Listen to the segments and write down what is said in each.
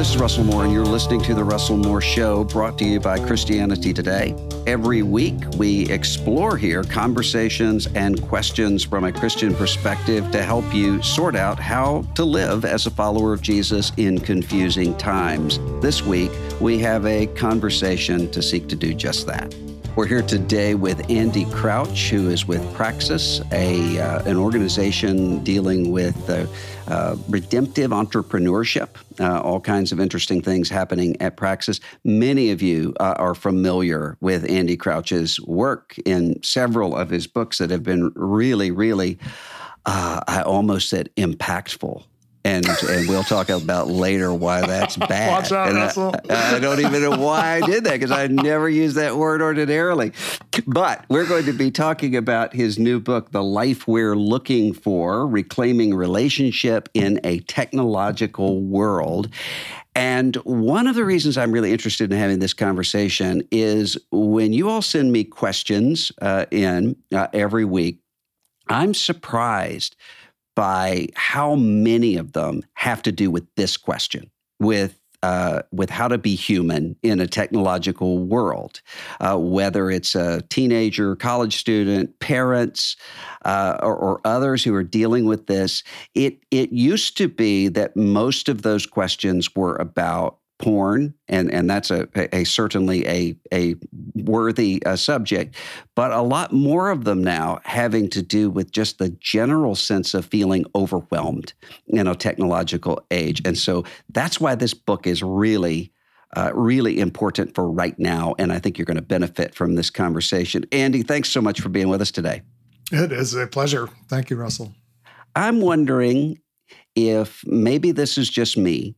this is Russell Moore, and you're listening to The Russell Moore Show, brought to you by Christianity Today. Every week, we explore here conversations and questions from a Christian perspective to help you sort out how to live as a follower of Jesus in confusing times. This week, we have a conversation to seek to do just that. We're here today with Andy Crouch, who is with Praxis, a uh, an organization dealing with uh, uh, redemptive entrepreneurship. Uh, all kinds of interesting things happening at Praxis. Many of you uh, are familiar with Andy Crouch's work in several of his books that have been really, really. Uh, I almost said impactful and and we'll talk about later why that's bad. Watch out. I, I don't even know why I did that because I never use that word ordinarily. But we're going to be talking about his new book, The Life We're Looking For: Reclaiming Relationship in a Technological World. And one of the reasons I'm really interested in having this conversation is when you all send me questions uh, in uh, every week, I'm surprised by how many of them have to do with this question with uh, with how to be human in a technological world, uh, whether it's a teenager, college student, parents, uh, or, or, others who are dealing with this. It it used to be that most of those questions were about porn, and and that's a, a, a certainly a a worthy uh, subject, but a lot more of them now having to do with just the general sense of feeling overwhelmed in a technological age, and so that's why this book is really. Uh, really important for right now, and I think you're going to benefit from this conversation. Andy, thanks so much for being with us today. It is a pleasure. Thank you, Russell. I'm wondering if maybe this is just me,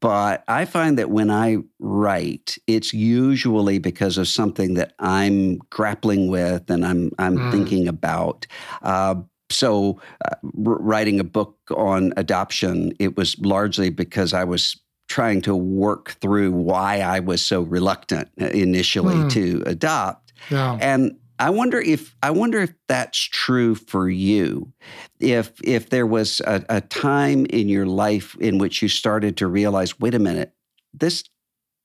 but I find that when I write, it's usually because of something that I'm grappling with and I'm I'm mm. thinking about. Uh, so, uh, writing a book on adoption, it was largely because I was trying to work through why I was so reluctant initially mm. to adopt. Yeah. And I wonder if I wonder if that's true for you. If if there was a, a, time in your life in which you started to realize, wait a minute, this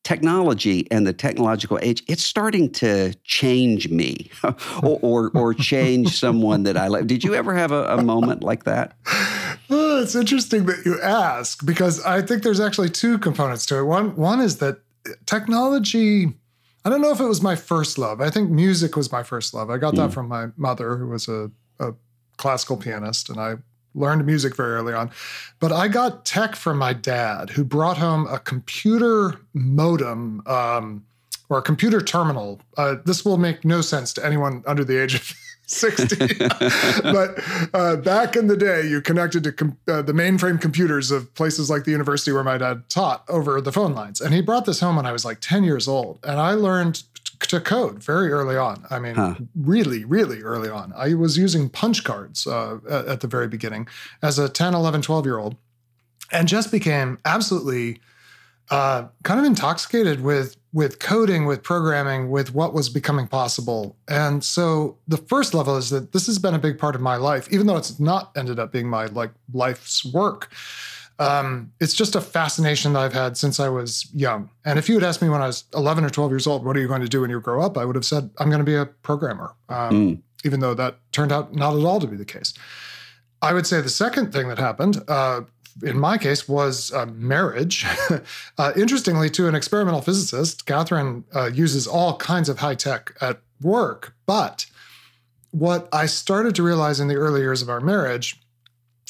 technology and the technological age, it's starting to change me or, or, or change someone that I love. Did you ever have a, a moment like that? Well, it's interesting that you ask because I think there's actually two components to it. One one is that technology I don't know if it was my first love. I think music was my first love. I got that mm. from my mother, who was a, a classical pianist, and I learned music very early on. But I got tech from my dad, who brought home a computer modem um, or a computer terminal. Uh, this will make no sense to anyone under the age of 60. but uh, back in the day, you connected to com- uh, the mainframe computers of places like the university where my dad taught over the phone lines. And he brought this home when I was like 10 years old. And I learned to code very early on. I mean, huh. really, really early on. I was using punch cards uh, at the very beginning as a 10, 11, 12 year old and just became absolutely uh, kind of intoxicated with with coding, with programming, with what was becoming possible. And so the first level is that this has been a big part of my life, even though it's not ended up being my like life's work. Um, it's just a fascination that I've had since I was young. And if you had asked me when I was 11 or 12 years old, what are you going to do when you grow up? I would have said, I'm going to be a programmer, um, mm. even though that turned out not at all to be the case. I would say the second thing that happened, uh, in my case, was uh, marriage. uh, interestingly, to an experimental physicist, Catherine uh, uses all kinds of high tech at work. But what I started to realize in the early years of our marriage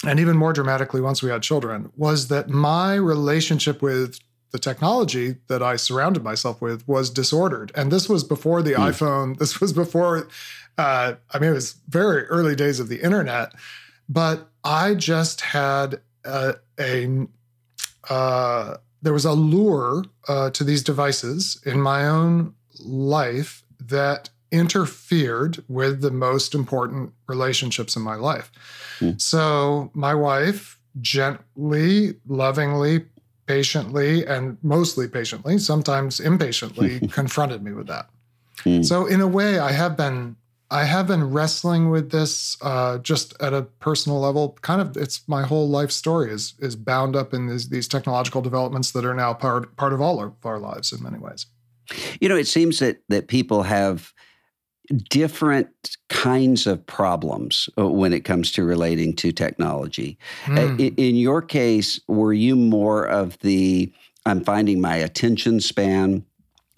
and even more dramatically once we had children, was that my relationship with the technology that I surrounded myself with was disordered. And this was before the mm. iPhone. This was before, uh, I mean, it was very early days of the internet. But I just had a, a uh, there was a lure uh, to these devices in my own life that interfered with the most important relationships in my life. Mm. So my wife gently, lovingly, patiently, and mostly patiently, sometimes impatiently, confronted me with that. Mm. So in a way, I have been I have been wrestling with this uh, just at a personal level. Kind of, it's my whole life story is is bound up in these, these technological developments that are now part part of all of our lives in many ways. You know, it seems that that people have different kinds of problems uh, when it comes to relating to technology. Mm. In, in your case, were you more of the I'm finding my attention span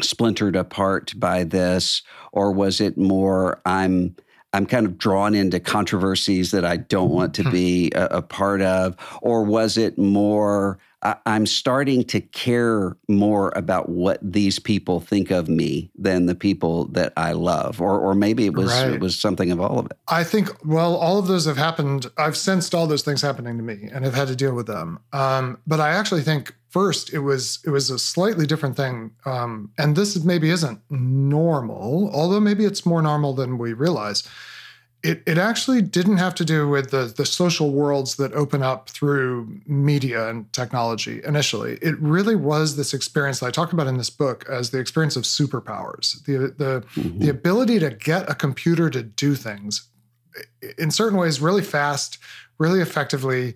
splintered apart by this, or was it more I'm I'm kind of drawn into controversies that I don't want to hmm. be a, a part of, or was it more I, am starting to care more about what these people think of me than the people that I love, or or maybe it was right. it was something of all of it. I think well, all of those have happened. I've sensed all those things happening to me, and have had to deal with them. Um, but I actually think first it was it was a slightly different thing, um, and this maybe isn't normal, although maybe it's more normal than we realize it, it actually didn't have to do with the, the social worlds that open up through media and technology initially. It really was this experience that I talk about in this book as the experience of superpowers, the, the, mm-hmm. the ability to get a computer to do things in certain ways really fast, really effectively,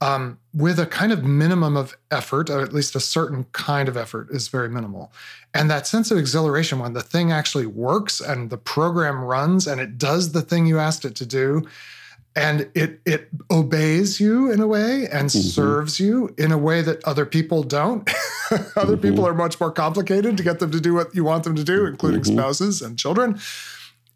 um, with a kind of minimum of effort, or at least a certain kind of effort is very minimal. And that sense of exhilaration when the thing actually works and the program runs and it does the thing you asked it to do, and it it obeys you in a way and mm-hmm. serves you in a way that other people don't. other mm-hmm. people are much more complicated to get them to do what you want them to do, including mm-hmm. spouses and children.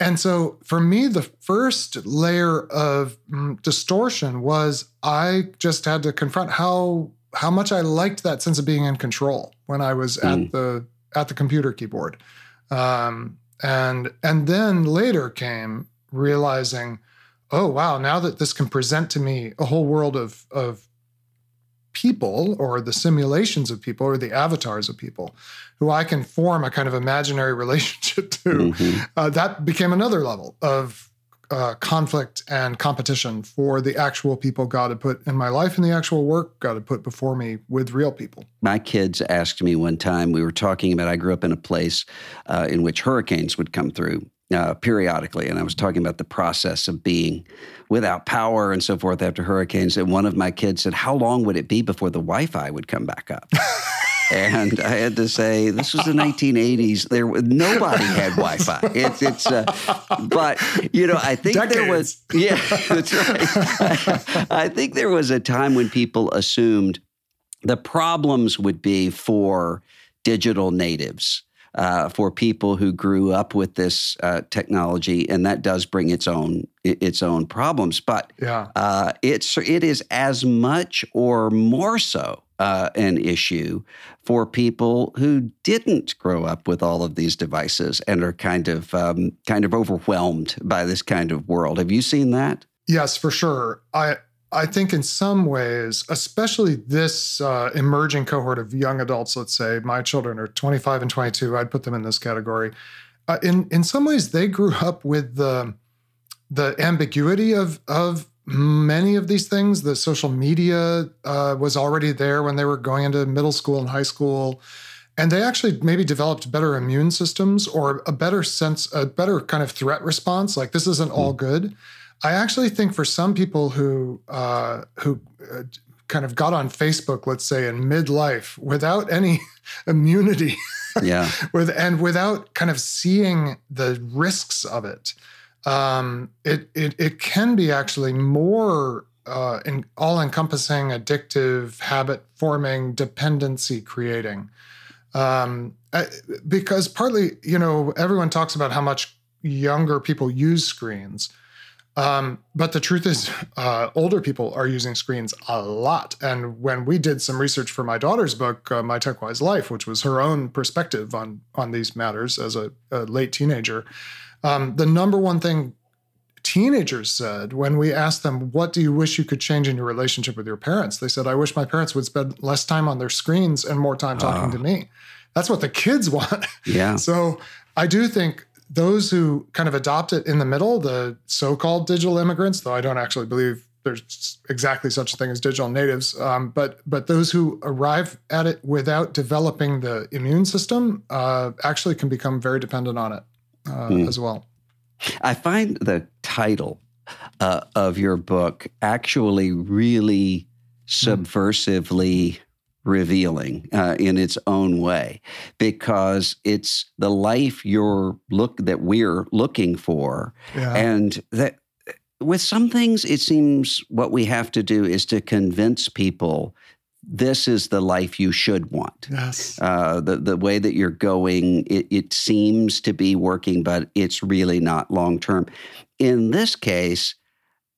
And so for me, the first layer of mm, distortion was I just had to confront how how much I liked that sense of being in control when I was mm. at the at the computer keyboard. Um, and and then later came realizing, oh wow, now that this can present to me a whole world of of people or the simulations of people or the avatars of people who I can form a kind of imaginary relationship to, mm-hmm. uh, that became another level of uh, conflict and competition for the actual people God had put in my life and the actual work God had put before me with real people. My kids asked me one time, we were talking about, I grew up in a place uh, in which hurricanes would come through uh, periodically. And I was talking about the process of being without power and so forth after hurricanes. And one of my kids said, How long would it be before the Wi Fi would come back up? and I had to say, this was the 1980s. There, nobody had Wi-Fi. It's, it's, uh, but you know, I think Decades. there was, yeah, that's right. I think there was a time when people assumed the problems would be for digital natives uh, for people who grew up with this uh, technology, and that does bring its own its own problems. But yeah. uh, it's it is as much or more so uh, an issue for people who didn't grow up with all of these devices and are kind of um, kind of overwhelmed by this kind of world. Have you seen that? Yes, for sure. I I think in some ways, especially this uh, emerging cohort of young adults, let's say my children are 25 and 22, I'd put them in this category. Uh, in in some ways, they grew up with the the ambiguity of of many of these things. The social media uh, was already there when they were going into middle school and high school. And they actually maybe developed better immune systems or a better sense, a better kind of threat response. Like this isn't all hmm. good. I actually think for some people who uh, who uh, kind of got on Facebook, let's say in midlife, without any immunity, yeah, with and without kind of seeing the risks of it, um, it it it can be actually more uh, in, all encompassing, addictive, habit forming, dependency creating. Um, because partly, you know, everyone talks about how much younger people use screens. Um, but the truth is, uh, older people are using screens a lot. And when we did some research for my daughter's book, uh, My TechWise Life, which was her own perspective on on these matters as a, a late teenager, um, the number one thing teenagers said when we asked them, What do you wish you could change in your relationship with your parents? They said, I wish my parents would spend less time on their screens and more time talking to me. That's what the kids want. Yeah. so I do think those who kind of adopt it in the middle, the so called digital immigrants, though I don't actually believe there's exactly such a thing as digital natives. Um, but but those who arrive at it without developing the immune system uh, actually can become very dependent on it uh, mm. as well. I find the title uh, of your book actually really hmm. subversively revealing uh, in its own way because it's the life you're look that we're looking for yeah. and that with some things it seems what we have to do is to convince people this is the life you should want. Yes. Uh, the the way that you're going, it, it seems to be working, but it's really not long term. In this case,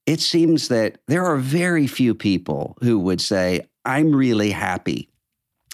it seems that there are very few people who would say, "I'm really happy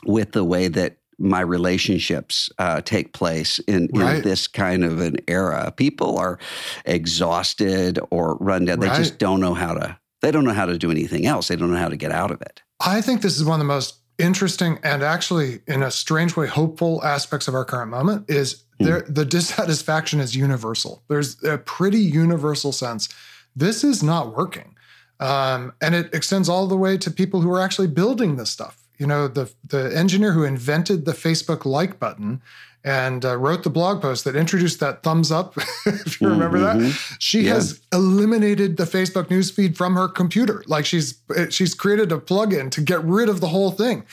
with the way that my relationships uh, take place in, right. in, this kind of an era. People are exhausted or run down. Right. They just don't know how to. They don't know how to do anything else. They don't know how to get out of it. I think this is one of the most interesting and actually, in a strange way, hopeful aspects of our current moment. Is mm. there the dissatisfaction is universal. There's a pretty universal sense this is not working. Um, and it extends all the way to people who are actually building this stuff. You know, the the engineer who invented the Facebook like button and uh, wrote the blog post that introduced that thumbs up. if you remember mm-hmm. that, she yeah. has eliminated the Facebook newsfeed from her computer. Like she's she's created a plugin to get rid of the whole thing.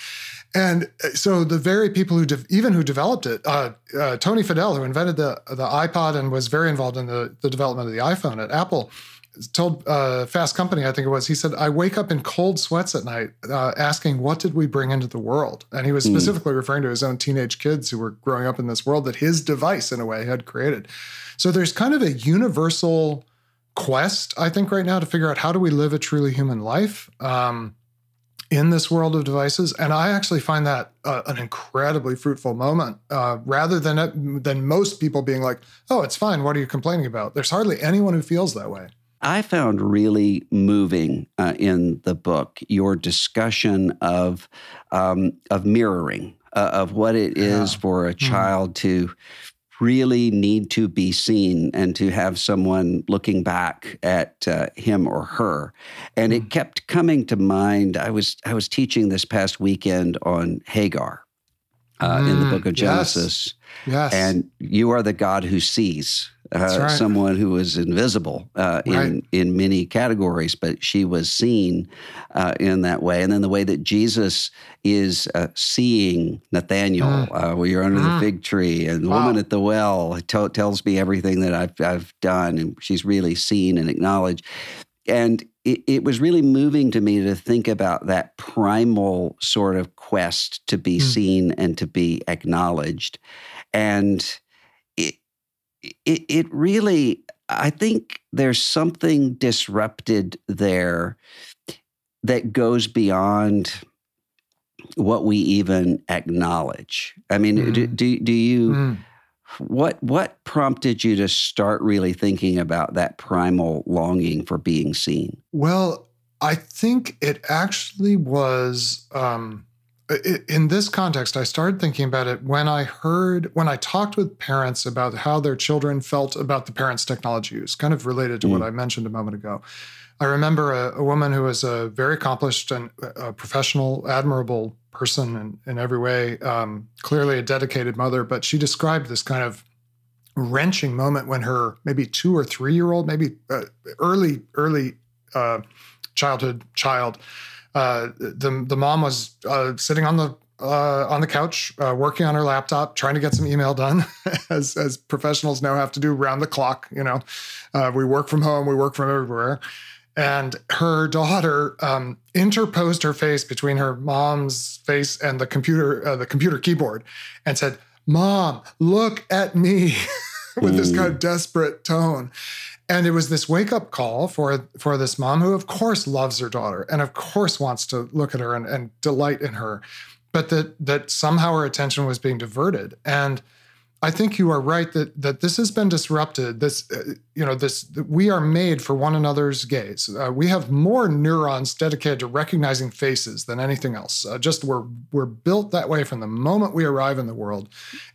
And uh, so the very people who de- even who developed it, uh, uh, Tony Fadell, who invented the the iPod and was very involved in the, the development of the iPhone at Apple, told uh, Fast Company, I think it was, he said, I wake up in cold sweats at night uh, asking, what did we bring into the world? And he was hmm. specifically mm. referring to his own teenage kids who were growing up in this world that his device, in a way, had created. So there's kind of a universal quest, I think, right now to figure out how do we live a truly human life um, in this world of devices. And I actually find that uh, an incredibly fruitful moment uh, rather than, than most people being like, oh, it's fine. What are you complaining about? There's hardly anyone who feels that way. I found really moving uh, in the book your discussion of um, of mirroring uh, of what it is yeah. for a mm-hmm. child mm. to really need to be seen and to have someone looking back at uh, him or her and mm. it kept coming to mind i was i was teaching this past weekend on hagar uh, mm, in the mm, book of genesis yes. yes. and you are the god who sees uh, right. someone who was invisible uh, in right. in many categories, but she was seen uh, in that way. And then the way that Jesus is uh, seeing Nathanael, mm. Uh, where you're under mm. the fig tree, and the wow. woman at the well t- tells me everything that I've I've done, and she's really seen and acknowledged. And it, it was really moving to me to think about that primal sort of quest to be mm. seen and to be acknowledged, and it, it really, I think there's something disrupted there that goes beyond what we even acknowledge. I mean, mm. do, do, do you, mm. what, what prompted you to start really thinking about that primal longing for being seen? Well, I think it actually was, um, in this context, I started thinking about it when I heard, when I talked with parents about how their children felt about the parents' technology use, kind of related to mm. what I mentioned a moment ago. I remember a, a, woman who was a very accomplished and a professional, admirable person in, in every way, um, clearly a dedicated mother, but she described this kind of wrenching moment when her maybe two or three year old, maybe uh, early, early uh, childhood child, uh, the the mom was uh, sitting on the uh, on the couch, uh, working on her laptop, trying to get some email done, as as professionals now have to do round the clock. You know, uh, we work from home, we work from everywhere, and her daughter um, interposed her face between her mom's face and the computer uh, the computer keyboard, and said, "Mom, look at me," with this kind of desperate tone. And it was this wake up call for for this mom who, of course, loves her daughter and of course wants to look at her and, and delight in her but that that somehow her attention was being diverted. And I think you are right that that this has been disrupted. This, uh, you know, this we are made for one another's gaze. Uh, we have more neurons dedicated to recognizing faces than anything else. Uh, just we're we're built that way from the moment we arrive in the world,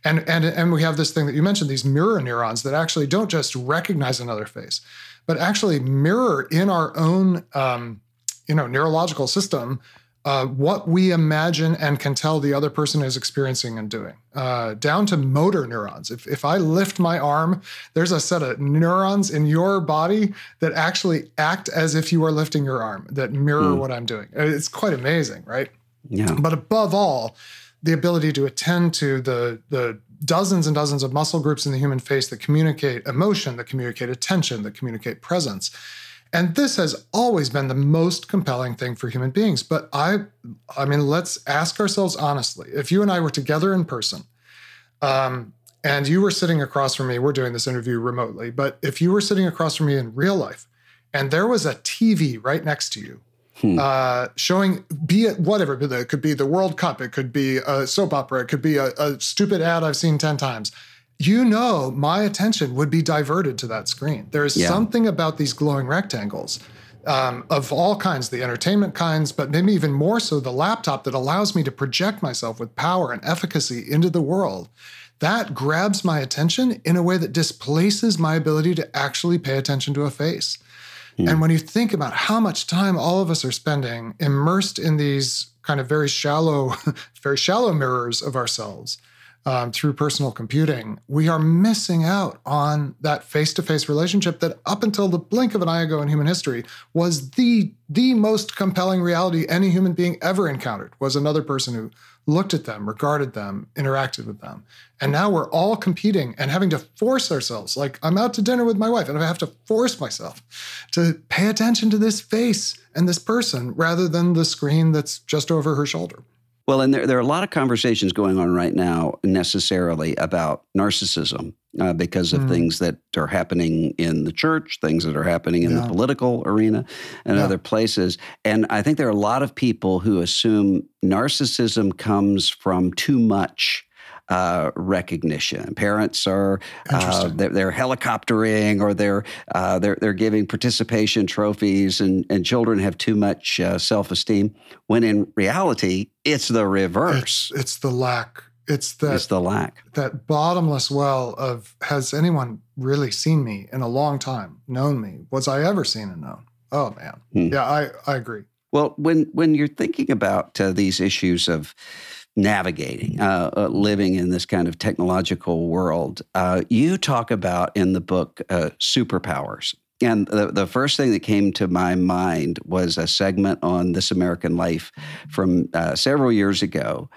and and and we have this thing that you mentioned, these mirror neurons that actually don't just recognize another face, but actually mirror in our own, um, you know, neurological system uh, what we imagine and can tell the other person is experiencing and doing, uh, down to motor neurons. If, if I lift my arm, there's a set of neurons in your body that actually act as if you are lifting your arm, that mirror mm. what I'm doing. It's quite amazing, right? Yeah. But above all, the ability to attend to the, the dozens and dozens of muscle groups in the human face that communicate emotion, that communicate attention, that communicate presence and this has always been the most compelling thing for human beings. But I, I mean, let's ask ourselves honestly: if you and I were together in person, um, and you were sitting across from me, we're doing this interview remotely, but if you were sitting across from me in real life, and there was a TV right next to you, Hmm. Uh, showing be it whatever it could be the world cup it could be a soap opera it could be a, a, stupid ad i've seen 10 times you know my attention would be diverted to that screen. There is yeah. something about these glowing rectangles um, of all kinds, the entertainment kinds, but maybe even more so the laptop that allows me to project myself with power and efficacy into the world. That grabs my attention in a way that displaces my ability to actually pay attention to a face. Hmm. And when you think about how much time all of us are spending immersed in these kind of very shallow, very shallow mirrors of ourselves, um, through personal computing, we are missing out on that face-to-face relationship that up until the blink of an eye ago in human history was the the most compelling reality any human being ever encountered was another person who looked at them, regarded them, interacted with them. And now we're all competing and having to force ourselves. Like I'm out to dinner with my wife and I have to force myself to pay attention to this face and this person rather than the screen that's just over her shoulder. Well, and there, there are a lot of conversations going on right now necessarily about narcissism uh, because of mm. things that are happening in the church, things that are happening in yeah. the political arena and yeah. other places. And I think there are a lot of people who assume narcissism comes from too much uh, recognition. Parents are uh, they're, they're, helicoptering or they're uh, they're they're giving participation trophies, and and children have too much uh, self esteem. When in reality, it's the reverse. It's, it's the lack. It's that it's the lack. That bottomless well of has anyone really seen me in a long time, known me? Was I ever seen and known? Oh man, hmm. yeah, I I agree. Well, when when you're thinking about uh, these issues of navigating, uh, uh, living in this kind of technological world. Uh, you talk about in the book uh, superpowers. And the, the first thing that came to my mind was a segment on This American Life from uh, several years ago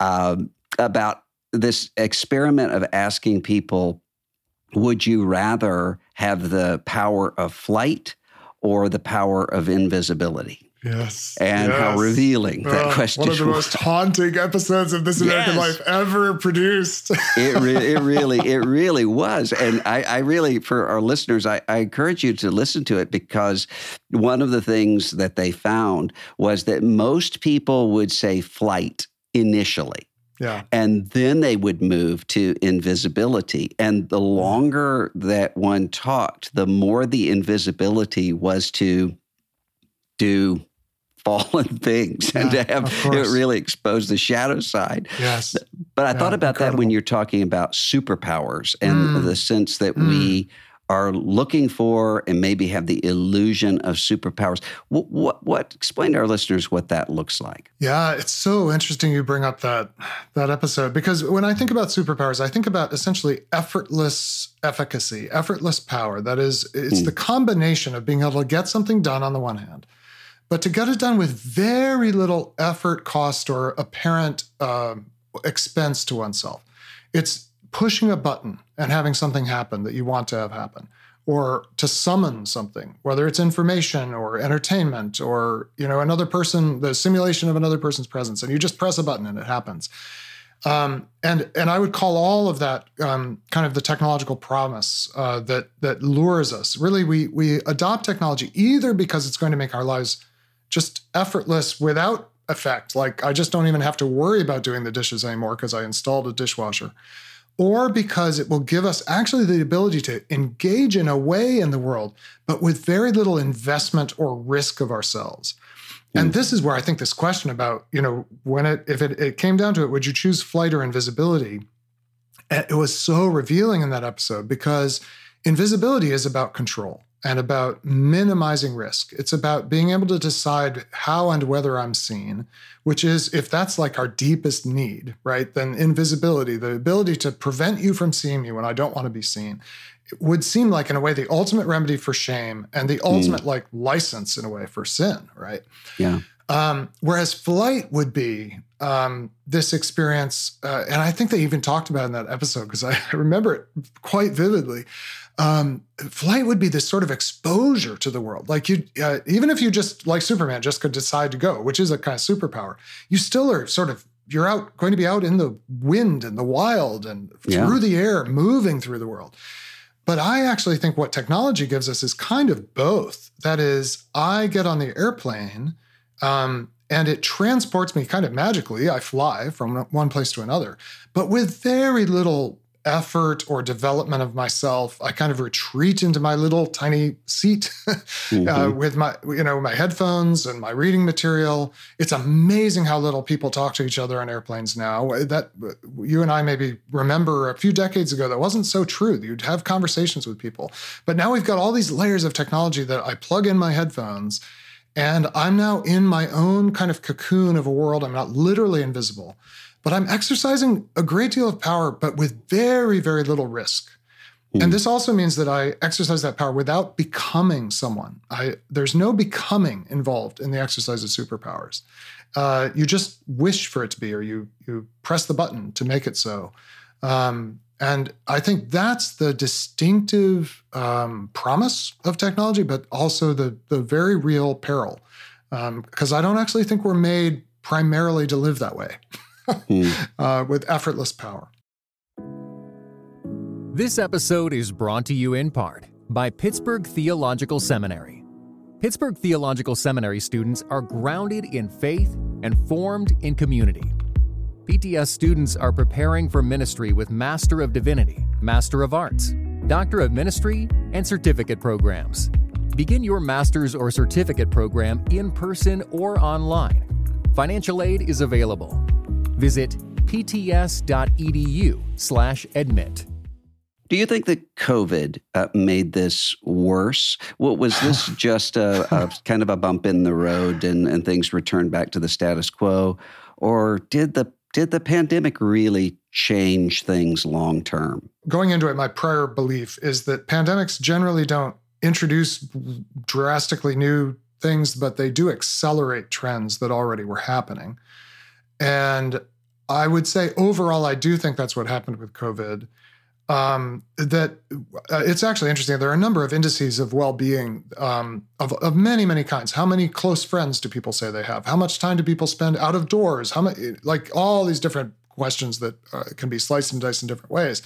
um, about this experiment of asking people would you rather have the power of flight or the power of invisibility? Yes. And yes. how revealing that uh, question One of the was. most haunting episodes of This American yes. Life ever produced. it, re- it really, it really was. And I, I really, for our listeners, I, I encourage you to listen to it because one of the things that they found was that most people would say flight initially. Yeah. And then they would move to invisibility. And the longer that one talked, the more the invisibility was to do fallen things yeah, and to have it really expose the shadow side. Yes. But I yeah, thought about incredible. that when you're talking about superpowers and mm. the sense that mm. we are looking for and maybe have the illusion of superpowers. What, what, what explain to our listeners what that looks like? Yeah, it's so interesting you bring up that that episode because when I think about superpowers, I think about essentially effortless efficacy, effortless power. That is, it's mm. the combination of being able to get something done on the one hand but to get it done with very little effort, cost, or apparent uh, expense to oneself. It's pushing a button and having something happen that you want to have happen or to summon something whether it's information or entertainment or you know another person the simulation of another person's presence and you just press a button and it happens um, and and I would call all of that um, kind of the technological promise uh, that that lures us. Really, we we adopt technology either because it's going to make our lives just effortless without effect. Like I just don't even have to worry about doing the dishes anymore because I installed a dishwasher, or because it will give us actually the ability to engage in a way in the world, but with very little investment or risk of ourselves. And mm. this is where I think this question about, you know, when it, if it, it came down to it, would you choose flight or invisibility? Eh, it was so revealing in that episode because invisibility is about control and about minimizing risk. It's about being able to decide how and whether I'm seen, which is, if that's like our deepest need, right? Then invisibility, the ability to prevent you from seeing me when I don't want to be seen, would seem like in a way the ultimate remedy for shame and the ultimate mm. like license in a way for sin right yeah um, whereas flight would be um, this experience uh, and i think they even talked about in that episode because I, remember it quite vividly um, flight would be this sort of exposure to the world like you uh, even if you just like superman just could decide to go which is a kind of superpower you still are sort of you're out going to be out in the wind and the wild and yeah. through the air moving through the world but I actually think what technology gives us is kind of both. That is, I get on the airplane um, and it transports me kind of magically. I fly from one place to another, but with very little effort or development of myself i kind of retreat into my little tiny seat uh, mm-hmm. uh, with my you know my headphones and my reading material. It's amazing how little people talk to each other on airplanes now. That you and i maybe remember a few decades ago that wasn't so true. You'd have conversations with people. But now we've got all these layers of technology that i plug in my headphones and i'm now in my own kind of cocoon of a world. I'm not literally invisible but I'm exercising a great deal of power, but with very, very little risk. Mm. And this also means that I exercise that power without becoming someone. I, there's no becoming involved in the exercise of superpowers. Uh, you just wish for it to be, or you you press the button to make it so. Um, and I think that's the distinctive um, promise of technology, but also the the very real peril. Because um, I don't actually think we're made primarily to live that way. mm. uh, with effortless power. This episode is brought to you in part by Pittsburgh Theological Seminary. Pittsburgh Theological Seminary students are grounded in faith and formed in community. PTS students are preparing for ministry with Master of Divinity, Master of Arts, Doctor of Ministry, and certificate programs. Begin your master's or certificate program in person or online. Financial aid is available. Visit pts.edu/admit. Do you think that COVID uh, made this worse? What was this just a, a, kind of a bump in the road and, and things returned back to the status quo, or did the did the pandemic really change things long term? Going into it, my prior belief is that pandemics generally don't introduce drastically new things, but they do accelerate trends that already were happening. And I would say overall, I do think that's what happened with COVID. Um, that uh, it's actually interesting. There are a number of indices of well-being um, of, of many, many kinds. How many close friends do people say they have? How much time do people spend out of doors? How many, like all these different questions that uh, can be sliced and diced in different ways.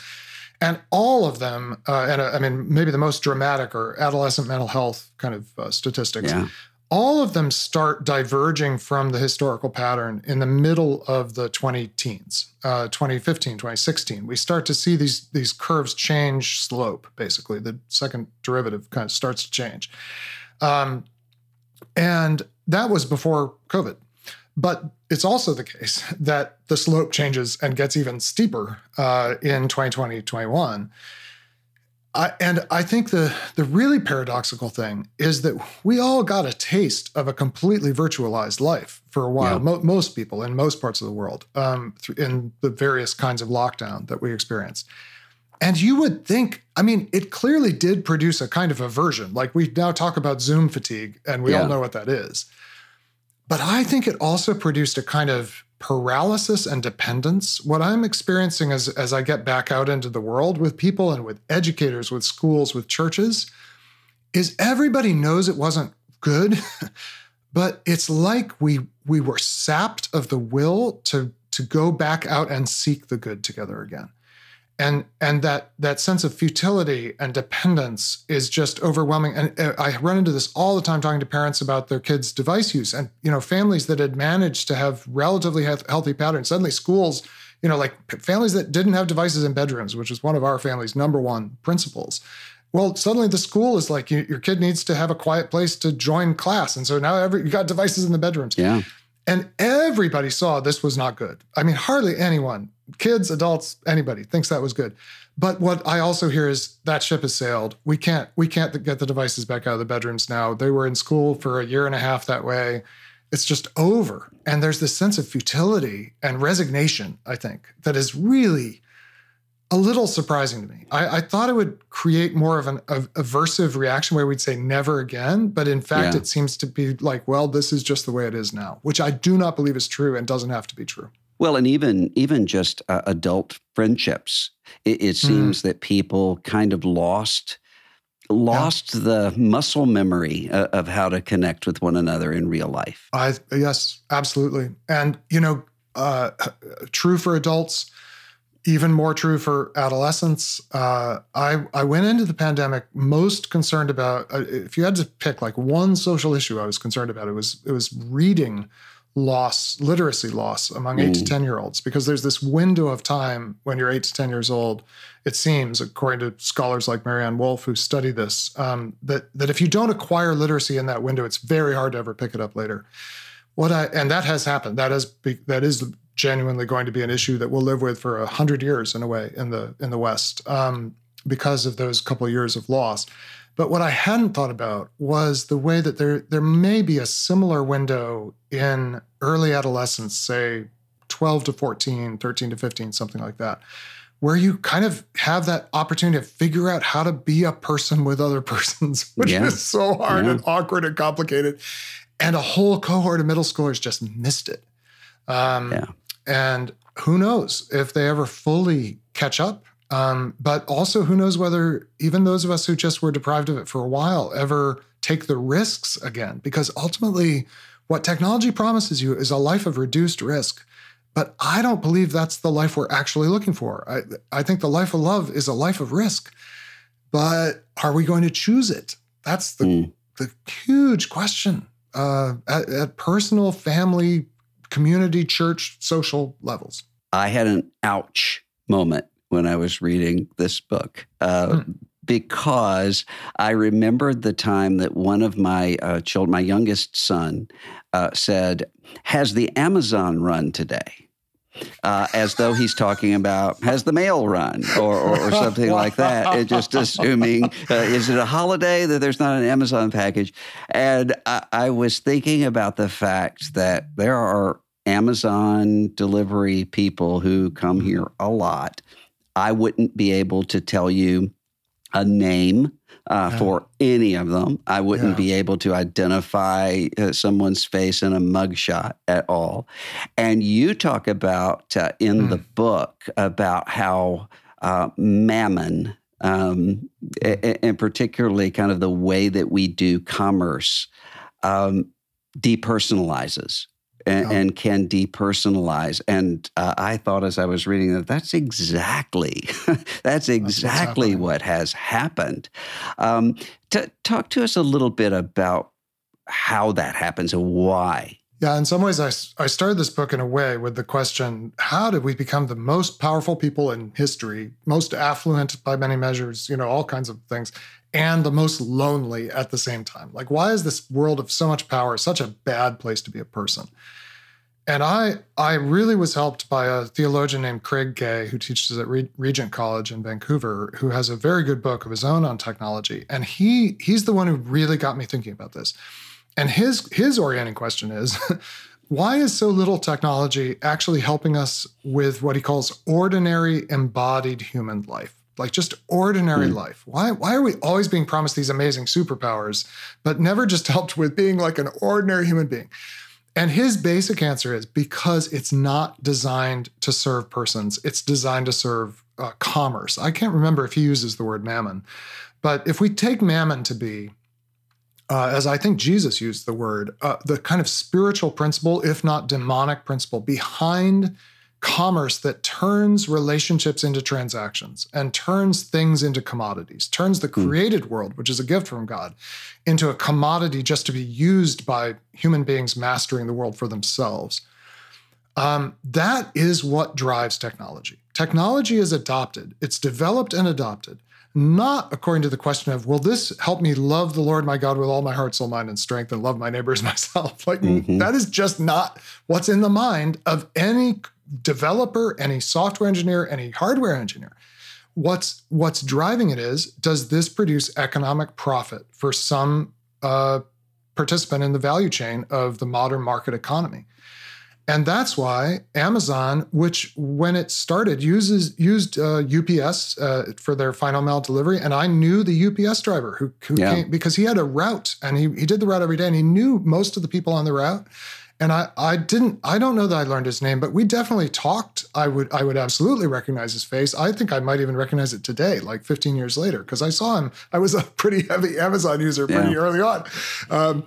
And all of them, uh, and uh, I mean, maybe the most dramatic are adolescent mental health kind of uh, statistics. Yeah all of them start diverging from the historical pattern in the middle of the 20 teens uh, 2015 2016 we start to see these these curves change slope basically. The second derivative kind of starts to change. Um, and that was before covid. But it's also the case that the slope changes and gets even steeper uh, in 2020 21 I, and I think the the really paradoxical thing is that we all got a taste of a completely virtualized life for a while. Yeah. Mo- most people in most parts of the world, um, th- in the various kinds of lockdown that we experienced. And you would think, I mean, it clearly did produce a kind of aversion. Like we now talk about Zoom fatigue, and we yeah. all know what that is. but I think it also produced a kind of paralysis and dependence. What I'm experiencing as, as I get back out into the world with people and with educators, with schools, with churches, is everybody knows it wasn't good, but it's like we we were sapped of the will to to go back out and seek the good together again and and that that sense of futility and dependence is just overwhelming. And uh, i run into this all the time talking to parents about their kids device use. And you know families that had managed to have relatively healthy patterns suddenly schools you know like families that didn't have devices in bedrooms which is one of our family's number one principles. Well suddenly the school is like you, your kid needs to have a quiet place to join class. And so now every you got devices in the bedrooms. Yeah. And everybody saw this was not good. I mean, hardly anyone, kids, adults, anybody thinks that was good. But what I also hear is that ship has sailed. We can't we can't get the devices back out of the bedrooms now. They were in school for a year and a half that way. It's just over. And there's this sense of futility and resignation, I think, that is really a little surprising to me. I, I, thought it would create more of an aversive reaction where we'd say never again. But in fact, yeah. it seems to be like, well, this is just the way it is now, which I do not believe is true and doesn't have to be true. Well, and even even just uh, adult friendships, it, it seems mm. that people kind of lost lost yeah. the muscle memory of, of how to connect with one another in real life. I yes, absolutely, and you know, uh, true for adults even more true for adolescents. Uh, I I went into the pandemic most concerned about uh, if you had to pick like one social issue I was concerned about it was it was reading loss, literacy loss among eight mm. to ten year olds because there's this window of time when you're eight to ten years old. It seems, according to scholars like Maryanne Wolf who study this, um, that that if you don't acquire literacy in that window, it's very hard to ever pick it up later. What I and that has happened. That is that is genuinely going to be an issue that we'll live with for a hundred years in a way in the in the West um, because of those couple of years of loss. But what I hadn't thought about was the way that there there may be a similar window in early adolescence, say 12 to 14, 13 to 15, something like that, where you kind of have that opportunity to figure out how to be a person with other persons, which yeah. is so hard yeah. and awkward and complicated. And a whole cohort of middle schoolers just missed it. Um, yeah. And who knows if they ever fully catch up. Um, but also, who knows whether even those of us who just were deprived of it for a while ever take the risks again? Because ultimately, what technology promises you is a life of reduced risk. But I don't believe that's the life we're actually looking for. I, I think the life of love is a life of risk. But are we going to choose it? That's the, mm. the huge question uh, at, at personal, family, community, church, social levels. I had an ouch moment when I was reading this book. Uh, hmm. Because I remembered the time that one of my uh, children, my youngest son, uh, said, Has the Amazon run today? Uh, as though he's talking about has the mail run or, or, or something like that. It just assuming uh, is it a holiday that there's not an Amazon package? And I, I was thinking about the fact that there are Amazon delivery people who come here a lot. I wouldn't be able to tell you a name uh, yeah. for any of them. I wouldn't yeah. be able to identify uh, someone's face in a mugshot at all. And you talk about uh, in mm. the book about how uh, mammon, um, and particularly kind of the way that we do commerce, um, depersonalizes and, and can depersonalize. And uh, I thought as I was reading that that's exactly that's exactly that's what has happened. Um, to, talk to us a little bit about how that happens and why. Yeah, in some ways, I, I started this book in a way with the question how did we become the most powerful people in history, most affluent by many measures, you know, all kinds of things, and the most lonely at the same time? Like, why is this world of so much power such a bad place to be a person? And I, I really was helped by a theologian named Craig Gay, who teaches at Regent College in Vancouver, who has a very good book of his own on technology. And he, he's the one who really got me thinking about this. And his, his orienting question is why is so little technology actually helping us with what he calls ordinary embodied human life? Like just ordinary mm. life. Why, why are we always being promised these amazing superpowers, but never just helped with being like an ordinary human being? And his basic answer is because it's not designed to serve persons, it's designed to serve uh, commerce. I can't remember if he uses the word mammon, but if we take mammon to be, uh, as I think Jesus used the word, uh, the kind of spiritual principle, if not demonic principle, behind commerce that turns relationships into transactions and turns things into commodities, turns the hmm. created world, which is a gift from God, into a commodity just to be used by human beings mastering the world for themselves. Um, that is what drives technology. Technology is adopted, it's developed and adopted, not according to the question of, will this help me love the Lord my God with all my heart, soul, mind, and strength and love my neighbors myself? Like, mm-hmm. that is just not what's in the mind of any developer, any software engineer, any hardware engineer. What's what's driving it is does this produce economic profit for some uh, participant in the value chain of the modern market economy? And that's why Amazon, which when it started uses used uh, UPS uh, for their final mile delivery, and I knew the UPS driver who, who yeah. came because he had a route and he he did the route every day, and he knew most of the people on the route. And I, I didn't I don't know that I learned his name, but we definitely talked. I would I would absolutely recognize his face. I think I might even recognize it today, like 15 years later, because I saw him. I was a pretty heavy Amazon user pretty yeah. early on. Um,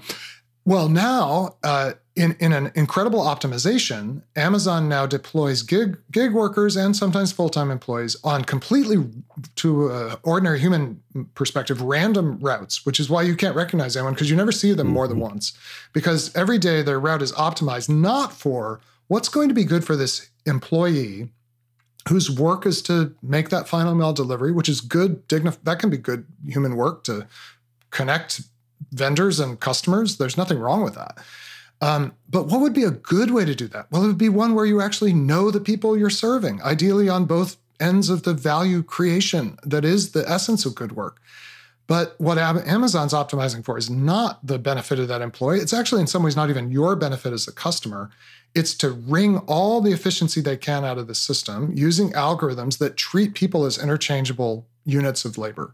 well, now uh, in, in an incredible optimization, Amazon now deploys gig gig workers and sometimes full time employees on completely, to an ordinary human perspective, random routes, which is why you can't recognize anyone because you never see them more than mm-hmm. once. Because every day their route is optimized not for what's going to be good for this employee whose work is to make that final mile delivery, which is good, dignif- that can be good human work to connect vendors and customers. There's nothing wrong with that. Um, but what would be a good way to do that? Well, it would be one where you actually know the people you're serving, ideally on both ends of the value creation that is the essence of good work. But what Amazon's optimizing for is not the benefit of that employee. It's actually, in some ways, not even your benefit as a customer. It's to wring all the efficiency they can out of the system using algorithms that treat people as interchangeable units of labor.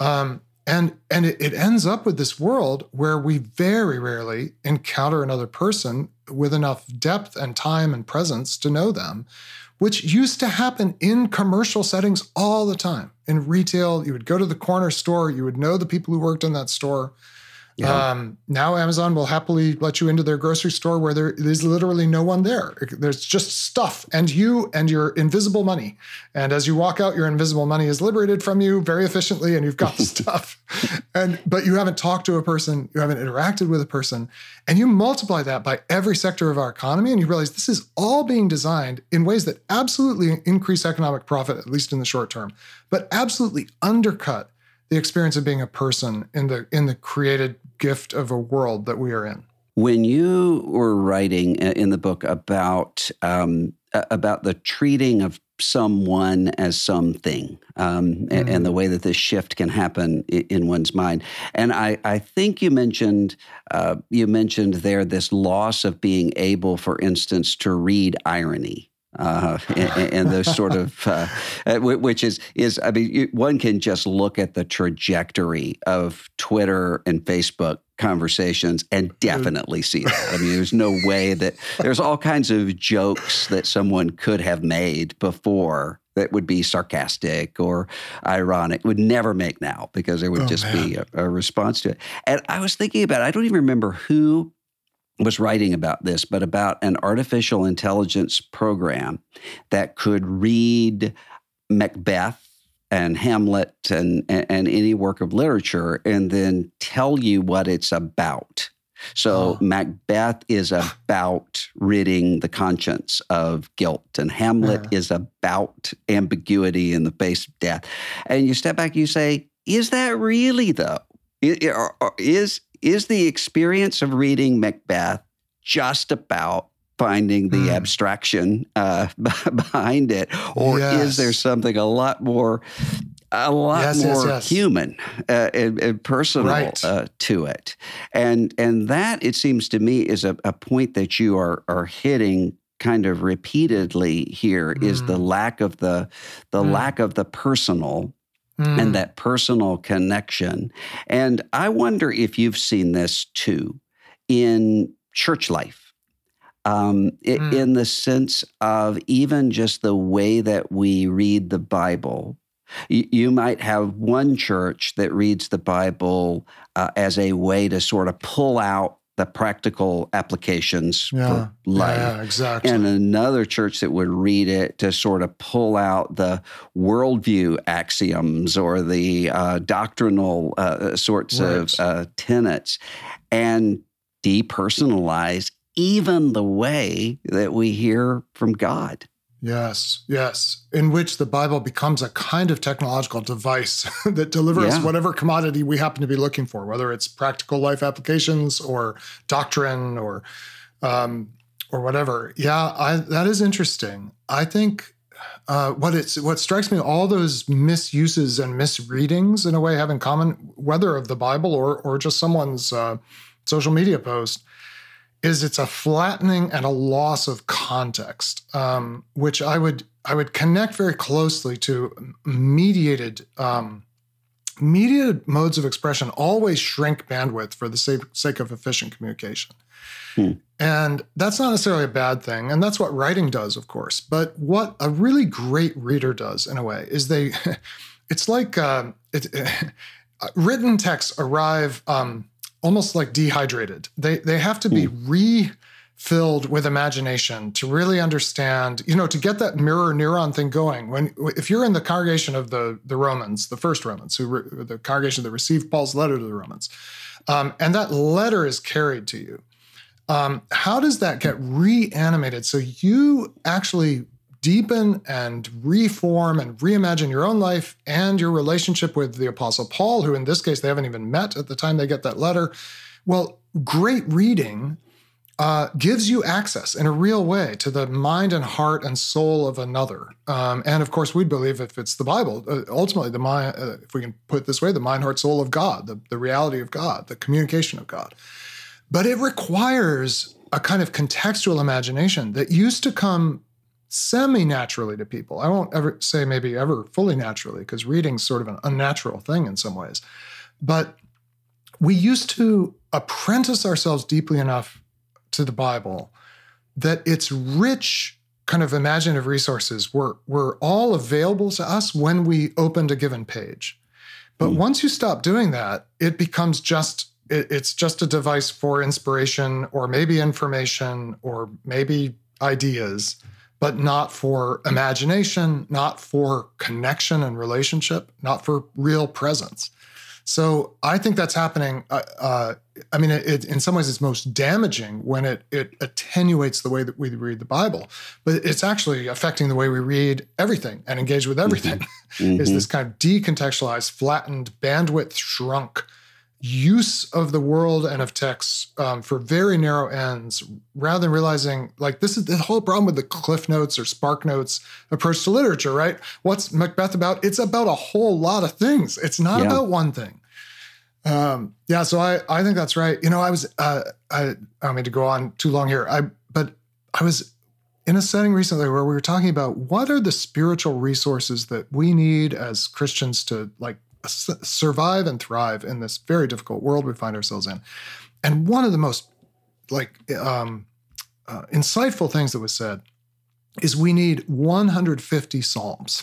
Um, and and it, it, ends up with this world where we very rarely encounter another person with enough depth and time and presence to know them which used to happen in commercial settings all the time. In retail you would go to the corner store you would know the people who worked in that store yeah. Um, now Amazon will happily let you into their grocery store where there is literally no one there. There's just stuff and you and your invisible money. And as you walk out, your invisible money is liberated from you very efficiently, and you've got the stuff. And but you haven't talked to a person, you haven't interacted with a person, and you multiply that by every sector of our economy, and you realize this is all being designed in ways that absolutely increase economic profit, at least in the short term, but absolutely undercut the experience of being a person in the in the created gift of a world that we are in. When you were writing in the book about um, about the treating of someone as something um, mm-hmm. and, and, the mm-hmm. way that this shift can happen in, in one's mind and i, I think you mentioned uh, you mentioned there this loss of being able for instance to read irony uh, and, and, those sort of, uh, uh which is is I mean, one can just look at the trajectory of Twitter and Facebook conversations and definitely see that. I mean, there's no way that there's all kinds of jokes that someone could have made before that would be sarcastic or ironic would never make now because there would oh, just man. be a, a response to it. And I was thinking about, I don't even remember who was writing about this, but about an artificial intelligence program that could read Macbeth and Hamlet and, and, any work of literature and then tell you what it's about. So oh. Macbeth is about ridding the conscience of guilt, and Hamlet yeah. is about ambiguity in the face of death. And you step back, you say, is that really though? Is is the experience of reading Macbeth just about finding the mm. abstraction uh, behind it, or yes. is there something a lot more, a lot yes, more yes, human uh, and, and, personal right. uh, to it? And and that it seems to me is a, a point that you are are hitting kind of repeatedly here mm. is the mm. lack of the the mm. lack of the personal mm. and that personal connection. And I wonder if you've seen this too in church life um, mm. in the sense of even just the way that we read the Bible. You might have one church that reads the Bible uh, as a way to sort of pull out the practical applications yeah, for life. Yeah, exactly. And another church that would read it to sort of pull out the worldview axioms or the uh, doctrinal uh, sorts right. of uh, tenets and depersonalize even the way that we hear from God. Yes, yes. In which the Bible becomes a kind of technological device that delivers yeah. whatever commodity we happen to be looking for, whether it's practical life applications or doctrine or um, or whatever. Yeah, I, that is interesting. I think uh, what it's what strikes me, all those misuses and misreadings in a way have in common, whether of the Bible or or just someone's uh, social media post, is it's a flattening and a loss of context, um, which I would I would connect very closely to mediated um, mediated modes of expression. Always shrink bandwidth for the sake, sake of efficient communication, hmm. and that's not necessarily a bad thing. And that's what writing does, of course. But what a really great reader does, in a way, is they. It's like uh, it, written texts arrive. Um, almost like dehydrated. They they have to be mm. refilled with imagination to really understand, you know, to get that mirror neuron thing going. When if you're in the congregation of the the Romans, the first Romans, who re, the congregation that received Paul's letter to the Romans, um, and that letter is carried to you. Um, how does that get reanimated so you actually deepen and reform and reimagine your own life and your relationship with the Apostle Paul, who in this case they haven't even met at the time they get that letter. Well, great reading uh, gives you access in a real way to the mind and heart and soul of another. Um, and of course, we believe if it's the Bible, uh, ultimately the mind, uh, if we can put it this way, the mind, heart, soul of God, the, the reality of God, the communication of God. But it requires a kind of contextual imagination that used to come semi naturally to people. I won't ever say maybe ever fully naturally because reading's sort of an unnatural thing in some ways. But we used to apprentice ourselves deeply enough to the Bible that its rich kind of imaginative resources were, were all available to us when we opened a given page. But mm. once you stop doing that, it becomes just it, it's just a device for inspiration or maybe information or maybe ideas but not for imagination, not for connection and relationship, not for real presence. So I think that's happening. Uh, uh, I mean, it, it, in some ways, it's most damaging when it it attenuates the way that we read the Bible, but it's actually affecting the way we read everything and engage with everything. Mm-hmm. Is this kind of decontextualized, flattened, bandwidth shrunk use of the world and of text um, for very narrow ends rather than realizing like this is the whole problem with the cliff notes or spark notes approach to literature right? What's macbeth about? It's about a whole lot of things. It's not yeah. about one thing. Um, yeah so i i think that's right. You know i was uh, i i don't mean to go on too long here. I but i was in a setting recently where we were talking about what are the spiritual resources that we need as christians to like survive and thrive in this very difficult world we find ourselves in. And one of the most like um, uh, insightful things that was said is we need 150 psalms.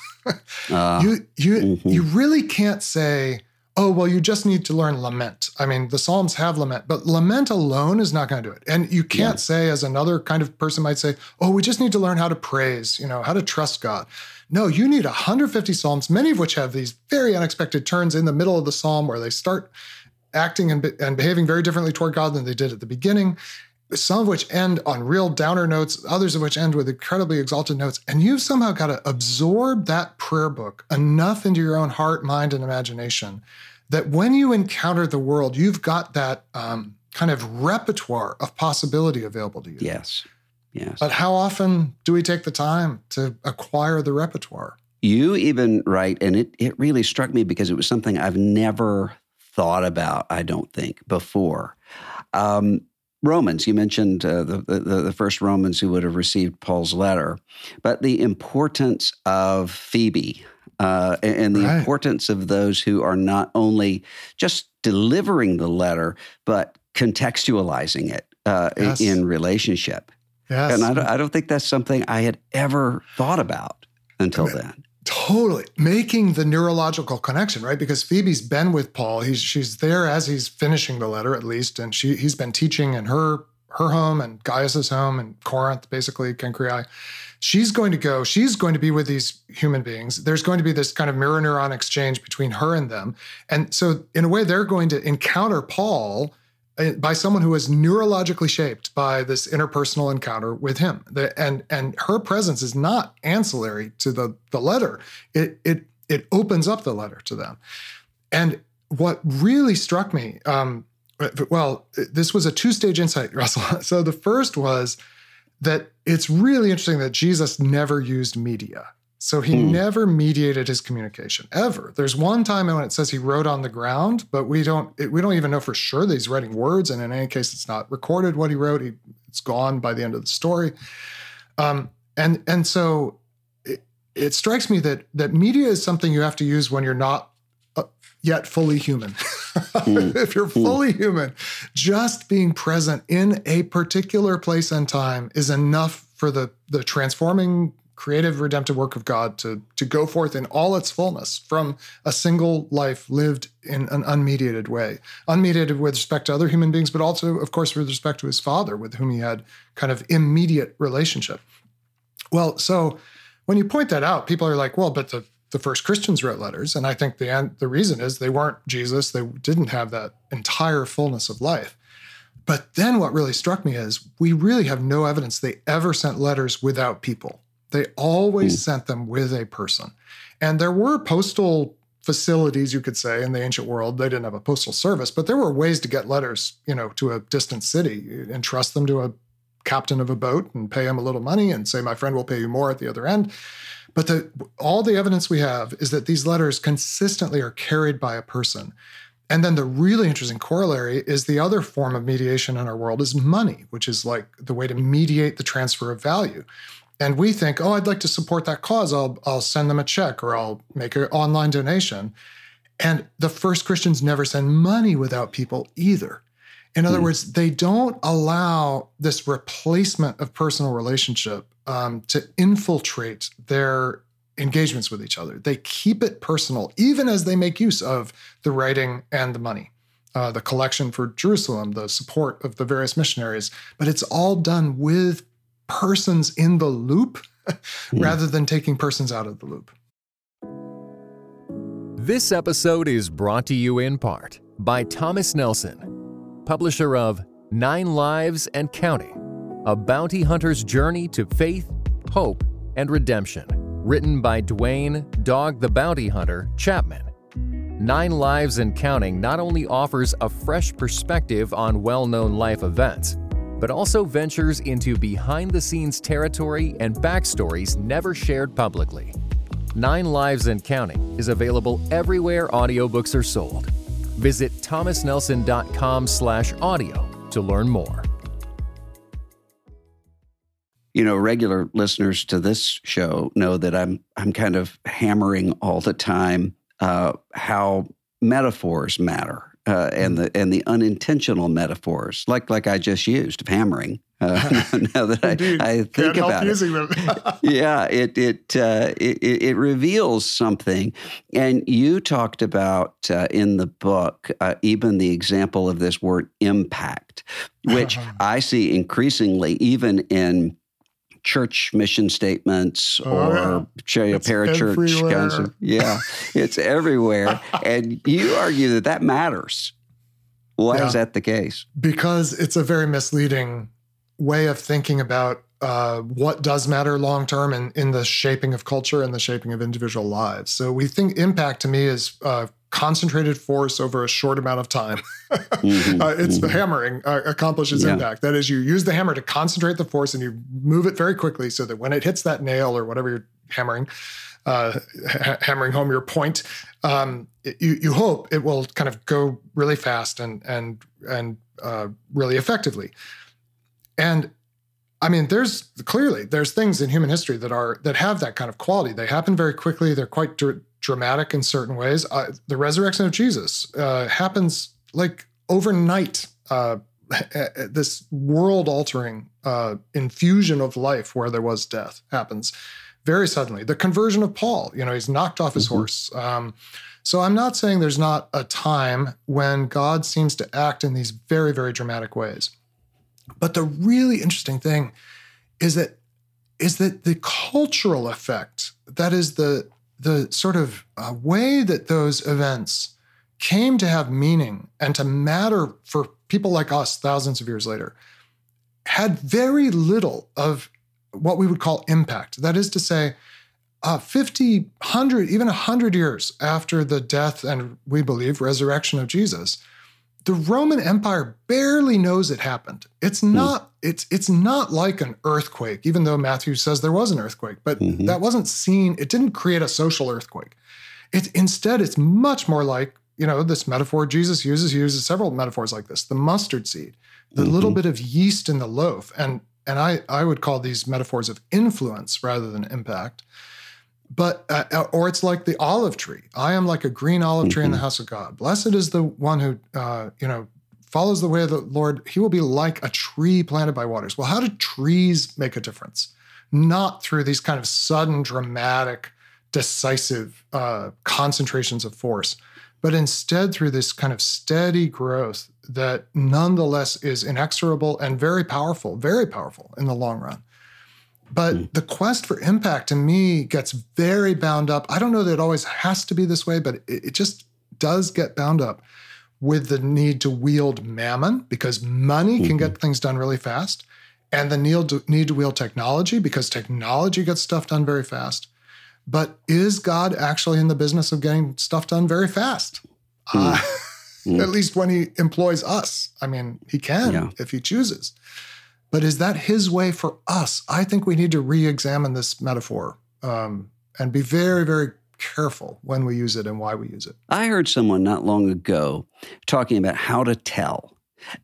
uh, you you mm-hmm. you really can't say, oh well, you just need to learn lament. I mean, the psalms have lament, but lament alone is not going to do it. And you can't yeah. say, as another kind of person might say, oh, we just need to learn how to praise, you know, how to trust God. No, you need 150 Psalms, many of which have these very unexpected turns in the middle of the Psalm where they start acting and, and behaving very differently toward God than they did at the beginning. Some of which end on real downer notes, others of which end with incredibly exalted notes. And you've somehow got to absorb that prayer book enough into your own heart, mind, and imagination that when you encounter the world, you've got that um, kind of repertoire of possibility available to you. Yes. Yes. But how often do we take the time to acquire the repertoire? You even write, and it, it really struck me because it was something I've never thought about, I don't think, before. Um, Romans, you mentioned uh, the, the, the first Romans who would have received Paul's letter, but the importance of Phoebe uh, and the right. importance of those who are not only just delivering the letter, but contextualizing it uh, yes. in relationship. Yes. And I don't, I don't think that's something I had ever thought about until then. Totally making the neurological connection, right? Because Phoebe's been with Paul. He's she's there as he's finishing the letter, at least, and she he's been teaching in her her home and Gaius's home and Corinth, basically Cenchreae. She's going to go. She's going to be with these human beings. There's going to be this kind of mirror neuron exchange between her and them, and so in a way, they're going to encounter Paul by someone who is neurologically shaped by this interpersonal encounter with him. And and her presence is not ancillary to the the letter. It it it opens up the letter to them. And what really struck me, um, well, this was a two stage insight, Russell. So the first was that it's really interesting that Jesus never used media. So he hmm. never mediated his communication ever. There's one time when it says he wrote on the ground, but we don't it, we don't even know for sure that he's writing words. And in any case, it's not recorded what he wrote. He, it's gone by the end of the story. Um, and and so it, it strikes me that that media is something you have to use when you're not uh, yet fully human. mm. if you're hmm. fully mm. human, just being present in a particular place and time is enough for the the transforming creative redemptive work of God to, to go forth in all its fullness from a single life lived in an unmediated way. Unmediated with respect to other human beings, but also, of course, with respect to his father, with whom he had kind of immediate relationship. Well, so when you point that out, people are like, well, but the, the first Christians wrote letters. And I think the, the reason is they weren't Jesus, they didn't have that entire fullness of life. But then what really struck me is we really have no evidence they ever sent letters without people. They always mm. sent them with a person. And there were postal facilities, you could say, in the ancient world. They didn't have a postal service, but there were ways to get letters, you know, to a distant city, entrust them to a captain of a boat and pay him a little money and say, my friend will pay you more at the other end. But the, all the evidence we have is that these letters consistently are carried by a person. And then the really interesting corollary is the other form of mediation in our world is money, which is like the way to mediate the transfer of value and we think, oh, I'd like to support that cause. I'll I'll send them a check or I'll make an online donation. And the first Christians never send money without people either. In other mm. words, they don't allow this replacement of personal relationship um, to infiltrate their engagements with each other. They keep it personal, even as they make use of the writing and the money, uh, the collection for Jerusalem, the support of the various missionaries. But it's all done with persons in the loop hmm. rather than taking persons out of the loop. This episode is brought to you in part by Thomas Nelson, publisher of Nine Lives and Counting A Bounty Hunter's Journey to Faith, Hope, and Redemption, written by Duane Dog the Bounty Hunter Chapman. Nine Lives and Counting not only offers a fresh perspective on well known life events, but also ventures into behind the scenes territory and backstories never shared publicly. Nine Lives and Counting is available everywhere audiobooks are sold. Visit thomasnelson.com/audio to learn more. You know, regular listeners to this show know that I'm I'm kind of hammering all the time uh, how metaphors matter uh, and the and the unintentional metaphors, like like I just used of hammering. Uh, now that I, I think about it, yeah, it it, uh, it it reveals something. And you talked about uh, in the book uh, even the example of this word impact, which I see increasingly even in church mission statements oh, or yeah. parachurch kinds of yeah it's everywhere and you argue that that matters why yeah. is that the case because it's a very misleading way of thinking about uh, what does matter long term in, in the shaping of culture and the shaping of individual lives. So we think impact to me is uh, concentrated force over a short amount of time. mm-hmm, uh, it's mm-hmm. the hammering uh, accomplishes yeah. impact. That is, you use the hammer to concentrate the force and you move it very quickly so that when it hits that nail or whatever you're hammering, uh, ha- hammering home your point, um, it, you, you hope it will kind of go really fast and and and uh, really effectively. And I mean, there's clearly there's things in human history that are that have that kind of quality. They happen very quickly. They're quite dramatic in certain ways. Uh, the resurrection of Jesus uh, happens like overnight. Uh, this world altering uh, infusion of life where there was death happens very suddenly. The conversion of Paul, you know, he's knocked off his mm-hmm. horse. Um, so I'm not saying there's not a time when God seems to act in these very, very dramatic ways. But the really interesting thing is that is that the cultural effect, that is the the sort of uh, way that those events came to have meaning and to matter for people like us thousands of years later, had very little of what we would call impact. That is to say, uh, 50, 100, even 100 years after the death and we believe resurrection of Jesus, the Roman Empire barely knows it happened. It's hmm. not. It's it's not like an earthquake, even though Matthew says there was an earthquake, but mm-hmm. that wasn't seen. It didn't create a social earthquake. It instead it's much more like you know this metaphor Jesus uses. He uses several metaphors like this: the mustard seed, the mm-hmm. little bit of yeast in the loaf, and and I I would call these metaphors of influence rather than impact but uh, uh, or it's like the olive tree i am like a green olive tree mm-hmm. in the mm-hmm. house of god blessed is the one who uh, you know follows the way of the lord he will be like a tree planted by waters well how do trees make a difference not through these kind of sudden dramatic decisive uh, concentrations of force but instead through this kind of steady growth that nonetheless is inexorable and very powerful very powerful in the long run but mm. the quest for impact to me gets very bound up. I don't know that it always has to be this way, but it, it just does get bound up with the need to wield mammon because money mm-hmm. can get mm-hmm. things done really fast, and the need to, need to wield technology because technology gets stuff done very fast. But is God actually in the business of getting stuff done very fast? Mm. Uh, mm. At least when he employs us. I mean, he can yeah. if he chooses. But is that his way for us? I think we need to re examine this metaphor um, and be very, very careful when we use it and why we use it. I heard someone not long ago talking about how to tell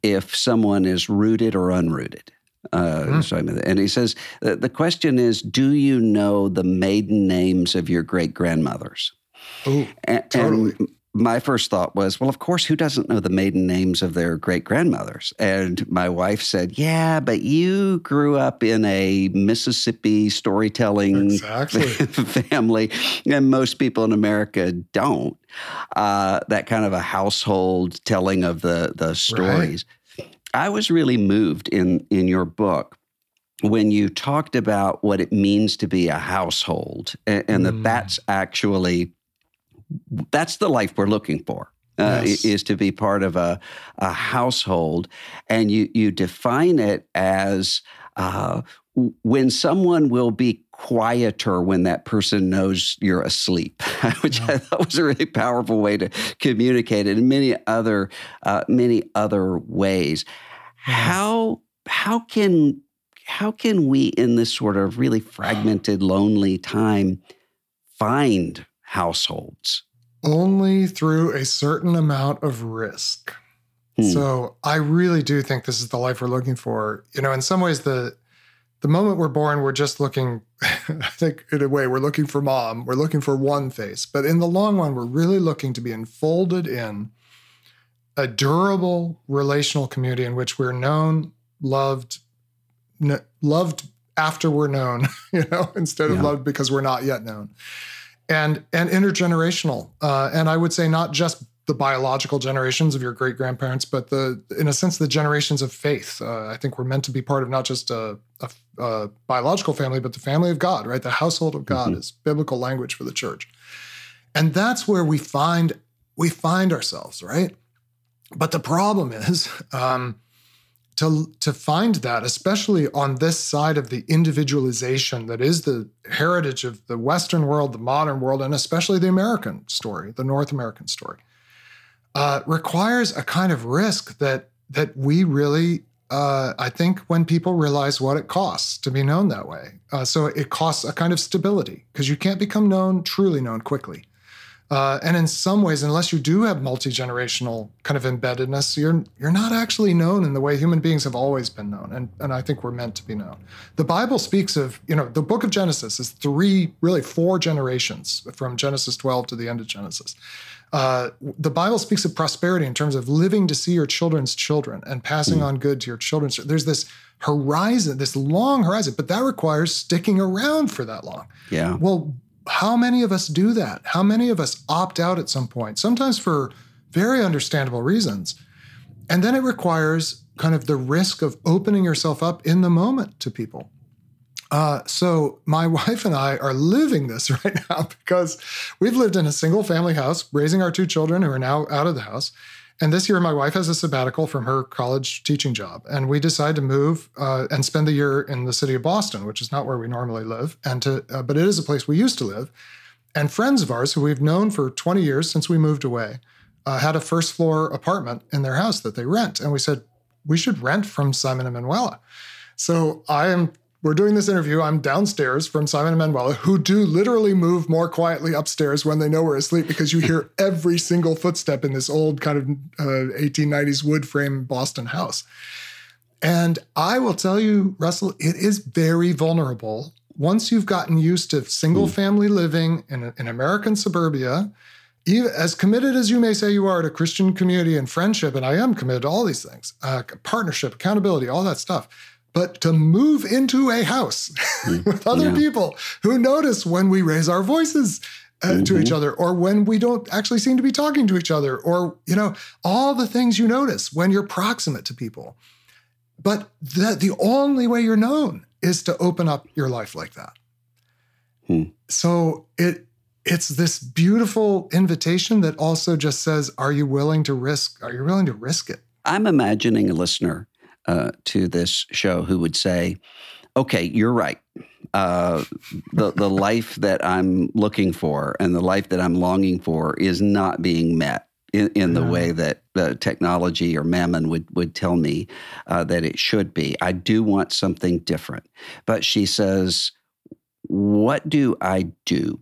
if someone is rooted or unrooted. Uh, mm. And he says the question is, do you know the maiden names of your great grandmothers? Oh, totally. And my first thought was, well, of course, who doesn't know the maiden names of their great grandmothers? And my wife said, yeah, but you grew up in a Mississippi storytelling exactly. family, and most people in America don't. Uh, that kind of a household telling of the, the stories. Right. I was really moved in, in your book when you talked about what it means to be a household and, and mm. that that's actually that's the life we're looking for. Uh, yes. is to be part of a, a household, and you you define it as uh, when someone will be quieter when that person knows you're asleep, which yeah. I thought was a really powerful way to communicate it in many other uh, many other ways. How how can how can we in this sort of really fragmented, lonely time find households? Only through a certain amount of risk. Hmm. So I really do think this is the life we're looking for. You know, in some ways, the the moment we're born, we're just looking, I think in a way, we're looking for mom. We're looking for one face. But in the long run, we're really looking to be enfolded in a durable relational community in which we're known, loved, n- loved after we're known, you know, instead of yeah. loved because we're not yet known and and intergenerational. Uh, and I would say not just the biological generations of your great grandparents, but the in a sense the generations of faith. Uh, I think we're meant to be part of not just a, a, a, biological family, but the family of God. Right, the household of God mm-hmm. is biblical language for the church, and that's where we find we find ourselves. Right, but the problem is. Um, to, to find that, especially on this side of the individualization that is the heritage of the Western world, the modern world, and especially the American story, the North American story, uh, requires a kind of risk that that we really, uh, I think, when people realize what it costs to be known that way. Uh, so it costs a kind of stability because you can't become known, truly known, quickly. Uh, and in some ways, unless you do have multi-generational kind of embeddedness, you're you're not actually known in the way human beings have always been known, and and I think we're meant to be known. The Bible speaks of you know the Book of Genesis is three, really four generations from Genesis 12 to the end of Genesis. Uh, the Bible speaks of prosperity in terms of living to see your children's children and passing mm. on good to your children's. Children. There's this horizon, this long horizon, but that requires sticking around for that long. Yeah. Well, how many of us do that? How many of us opt out at some point, sometimes for very understandable reasons? And then it requires kind of the risk of opening yourself up in the moment to people. Uh, so my wife and I are living this right now because we've lived in a single family house, raising our two children who are now out of the house. And this year, my wife has a sabbatical from her college teaching job, and we decide to move uh, and spend the year in the city of Boston, which is not where we normally live, and to uh, but it is a place we used to live. And friends of ours who we've known for 20 years since we moved away uh, had a first floor apartment in their house that they rent, and we said we should rent from Simon and Manuela. So I am we're doing this interview. I'm downstairs from Simon and Manuela, who do literally move more quietly upstairs when they know we're asleep because you hear every single footstep in this old kind of uh, 1890s wood frame Boston house. And I will tell you, Russell, it is very vulnerable. Once you've gotten used to single hmm. family living in, in American suburbia, even as committed as you may say you are to Christian community and friendship, and I am committed to all these things, uh, partnership, accountability, all that stuff but to move into a house with other yeah. people who notice when we raise our voices uh, mm-hmm. to each mm-hmm. other or when we don't actually seem to be talking to each other or you know all the things you notice when you're proximate to people but the, the only way you're known is to open up your life like that hmm. so it it's this beautiful invitation that also just says are you willing to risk are you willing to risk it i'm imagining a listener uh, to this show who would say, "Okay, you're right. Uh, the the life that I'm looking for and the life that I'm longing for is not being met." In, in the way that uh, technology or mammon would would tell me uh, that it should be. I do want something different. But she says, "What do I do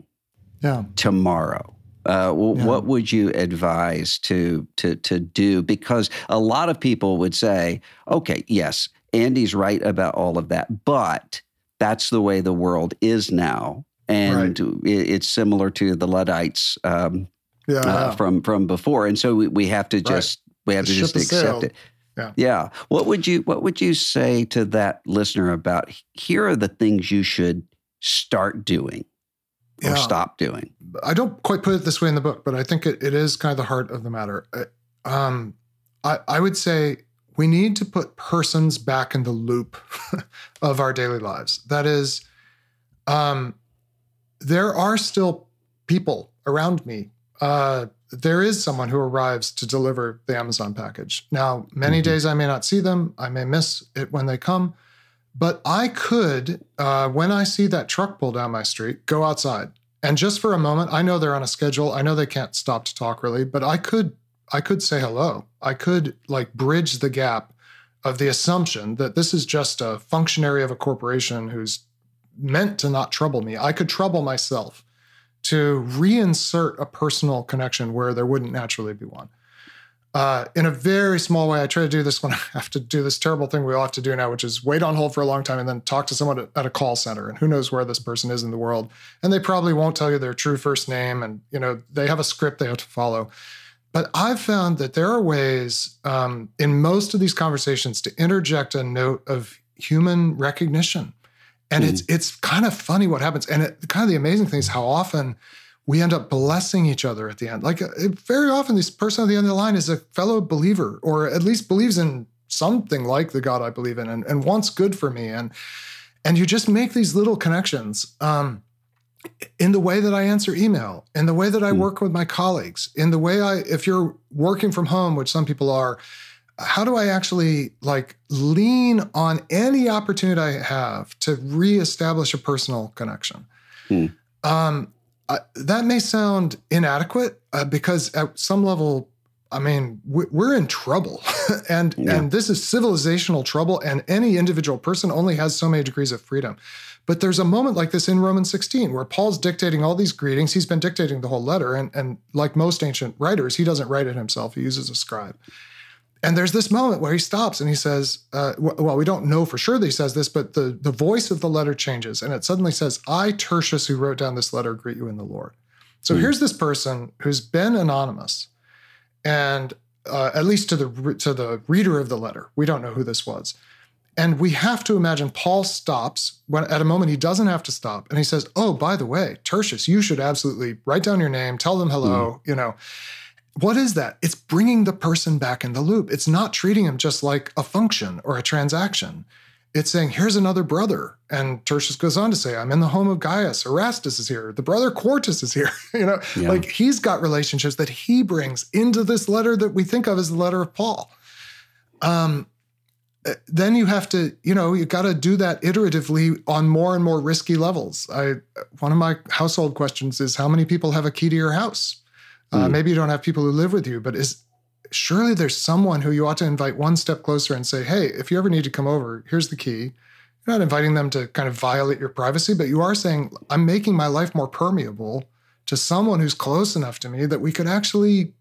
yeah. tomorrow?" Uh, yeah. What would you advise to to to do? Because a lot of people would say, "Okay, yes, Andy's right about all of that, but that's the way the world is now, and right. it's similar to the Luddites um, yeah. uh, from from before, and so we, we have to just right. we have the to just accept it." Yeah. yeah. What would you What would you say to that listener about? Here are the things you should start doing or yeah. stop doing? I don't quite put it this way in the book, but I think it, it is kind of the heart of the matter. Uh, um, I, I would say we need to put persons back in the loop of our daily lives. That is, um, there are still people around me. Uh, there is someone who arrives to deliver the Amazon package. Now, many mm-hmm. days I may not see them, I may miss it when they come, but I could, uh, when I see that truck pull down my street, go outside and just for a moment. I know they're on a schedule. I know they can't stop to talk really, but I could, I could say hello. I could like bridge the gap of the assumption that this is just a functionary of a corporation who's meant to not trouble me. I could trouble myself to reinsert a personal connection where there wouldn't naturally be one uh, in a very small way. I try to do this when I have to do this terrible thing we all have to do now, which is wait on hold for a long time and then talk to someone at, a call center. And who knows where this person is in the world. And they probably won't tell you their true first name. And, you know, they have a script they have to follow. But I've found that there are ways um, in most of these conversations to interject a note of human recognition. And mm. it's it's kind of funny what happens. And it, kind of the amazing thing is how often we end up blessing each other at the end. Like uh, very often, this person at the end of the line is a fellow believer, or at least believes in something like the God I believe in, and, and wants good for me. And and you just make these little connections um, in the way that I answer email, in the way that I mm. work with my colleagues, in the way I, if you're working from home, which some people are, how do I actually like lean on any opportunity I have to reestablish a personal connection? Mm. Um, that may sound inadequate uh, because at some level, I mean, we're in trouble, and yeah. and this is civilizational trouble. And any individual person only has so many degrees of freedom. But there's a moment like this in Romans 16 where Paul's dictating all these greetings. He's been dictating the whole letter, and and like most ancient writers, he doesn't write it himself. He uses a scribe. And there's this moment where he stops and he says, uh, well, we don't know for sure that he says this, but the, the voice of the letter changes and it suddenly says, I, Tertius, who wrote down this letter, greet you in the Lord. So mm. here's this person who's been anonymous and uh, at least to the to the reader of the letter, we don't know who this was. And we have to imagine Paul stops when at a moment he doesn't have to stop, and he says, "Oh, by the way, Tertius, you should absolutely write down your name, tell them hello." Mm. You know, what is that? It's bringing the person back in the loop. It's not treating him just like a function or a transaction it's saying, here's another brother. And Tertius goes on to say, I'm in the home of Gaius. Erastus is here. The brother Quartus is here. you know, yeah. like he's got relationships that he brings into this letter that we think of as the letter of Paul. Um, eh, then you have to, you know, you got to do that iteratively on more and more risky levels. I one of my household questions is how many people have a key to your house? Uh, mm. Maybe you don't have people who live with you, but is surely there's someone who you ought to invite one step closer and say, hey, if you ever need to come over, here's the key. You're not inviting them to kind of violate your privacy, but you are saying, I'm making my life more permeable to someone who's close enough to me that we could actually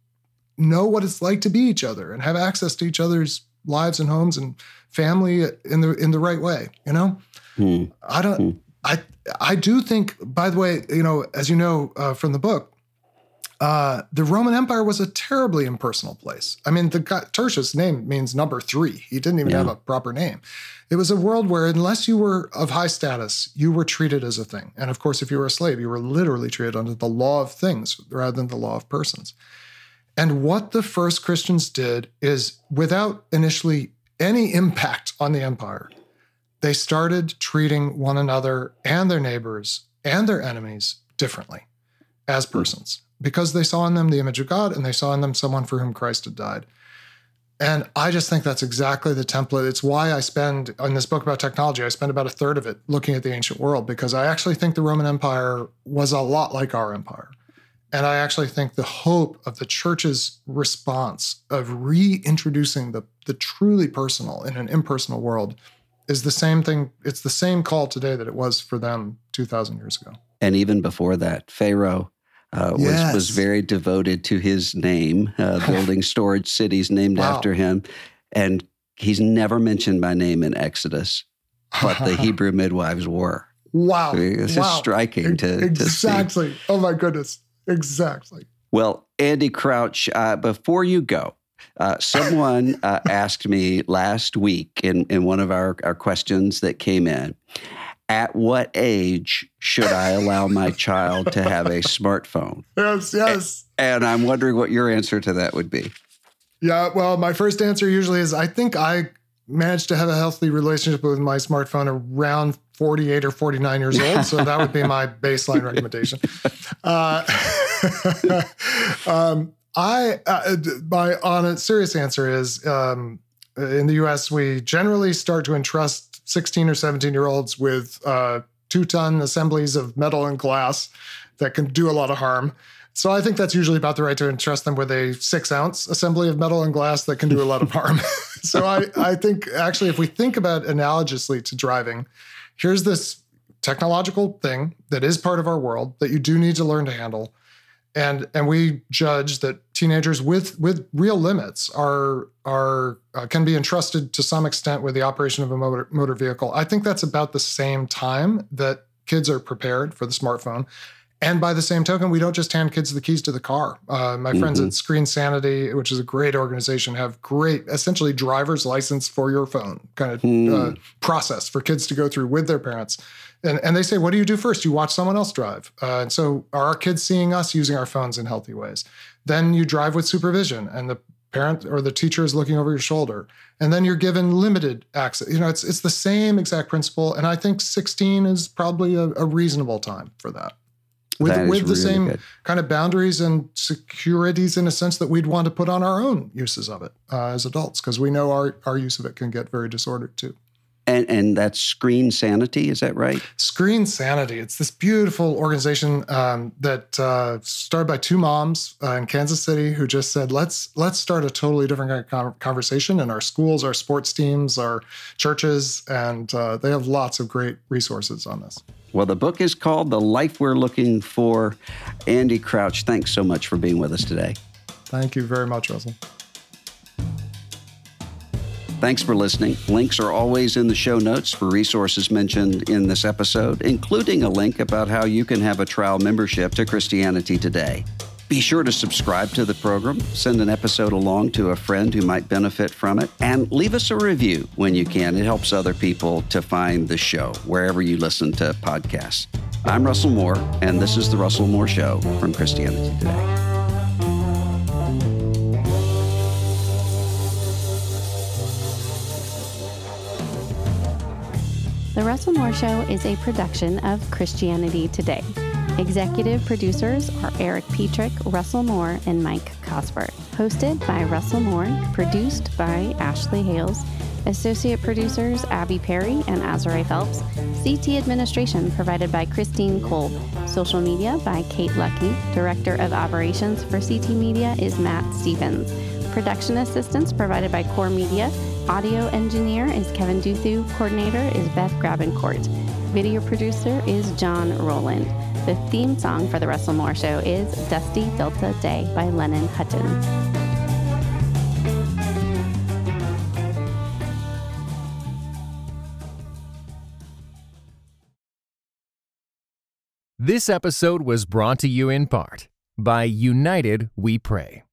know what it's like to be each other and have access to each other's lives and homes and family in the in the right way, you know? Hmm. I don't hmm. I I do think by the way, you know, as you know uh, from the book, uh, the Roman Empire was a terribly impersonal place. I mean, the Tertius' name means number three. He didn't even yeah. have a proper name. It was a world where, unless you were of high status, you were treated as a thing. And of course, if you were a slave, you were literally treated under the law of things rather than the law of persons. And what the first Christians did is, without initially any impact on the empire, they started treating one another and their neighbors and their enemies differently as persons because they saw in them the image of God and they saw in them someone for whom Christ had died. And I just think that's exactly the template. It's why I spend in this book about technology, I spend about a third of it looking at the ancient world because I actually think the Roman Empire was a lot like our empire. And I actually think the hope of the church's response of reintroducing the, the truly personal in an impersonal world is the same thing. It's the same call today that it was for them 2,000 years ago. And even before that, Pharaoh uh, was yes. was very devoted to his name, uh, building storage cities named wow. after him, and he's never mentioned by name in Exodus, but the Hebrew midwives were. Wow, this wow. is striking to exactly. To oh my goodness, exactly. Well, Andy Crouch, uh, before you go, uh, someone uh, asked me last week in, in one of our, our questions that came in at what age should I allow my child to have a smartphone? Yes, yes. And I'm wondering what your answer to that would be. Yeah, well, my first answer usually is I think I managed to have a healthy relationship with my smartphone around 48 or 49 years old. So that would be my baseline recommendation. Uh, um, I, uh, my on a serious answer is um, in the US, we generally start to entrust 16 or 17 year olds with uh, two ton assemblies of metal and glass that can do a lot of harm. So I think that's usually about the right to entrust them with a six ounce assembly of metal and glass that can do a lot of harm. so I, I think actually, if we think about analogously to driving, here's this technological thing that is part of our world that you do need to learn to handle and and we judge that teenagers with with real limits are are uh, can be entrusted to some extent with the operation of a motor, motor vehicle. I think that's about the same time that kids are prepared for the smartphone. And by the same token, we don't just hand kids the keys to the car. Uh, my mm-hmm. friends at Screen Sanity, which is a great organization, have great, essentially, driver's license for your phone kind of mm. uh, process for kids to go through with their parents. And, and they say, what do you do first? You watch someone else drive. Uh, and so are our kids seeing us using our phones in healthy ways? Then you drive with supervision and the parent or the teacher is looking over your shoulder. And then you're given limited access. You know, it's it's the same exact principle. And I think 16 is probably a, a reasonable time for that. With, with the really same good. kind of boundaries and securities in a sense that we'd want to put on our own uses of it uh, as adults, because we know our, our use of it can get very disordered too. And, and that's Screen Sanity, is that right? Screen Sanity. It's this beautiful organization um, that uh, started by two moms uh, in Kansas City who just said, "Let's let's start a totally different kind of conversation in our schools, our sports teams, our churches, and uh, they have lots of great resources on this." Well, the book is called "The Life We're Looking For." Andy Crouch, thanks so much for being with us today. Thank you very much, Russell. Thanks for listening. Links are always in the show notes for resources mentioned in this episode, including a link about how you can have a trial membership to Christianity Today. Be sure to subscribe to the program, send an episode along to a friend who might benefit from it, and leave us a review when you can. It helps other people to find the show wherever you listen to podcasts. I'm Russell Moore, and this is The Russell Moore Show from Christianity Today. Russell Moore Show is a production of Christianity Today. Executive producers are Erik Petrik, Russell Moore, and Mike Cosper. Hosted by Russell Moore, produced by Ashley Hales, associate producers Abby Perry and Azare Phelps, CT administration provided by Christine Kolb, social media by Kate Lucky, director of operations for CT Media is Matt Stevens, production assistance provided by Core Media Audio engineer is Kevin Duthu. Coordinator is Beth Grabencourt. Video producer is John Rowland. The theme song for The Russell Moore Show is Dusty Delta Day by Lennon Hutton. This episode was brought to you in part by United We Pray.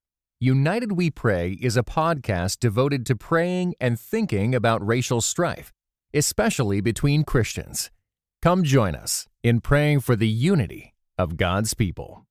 United We Pray is a podcast devoted to praying and thinking about racial strife, especially between Christians. Come join us in praying for the unity of God's people.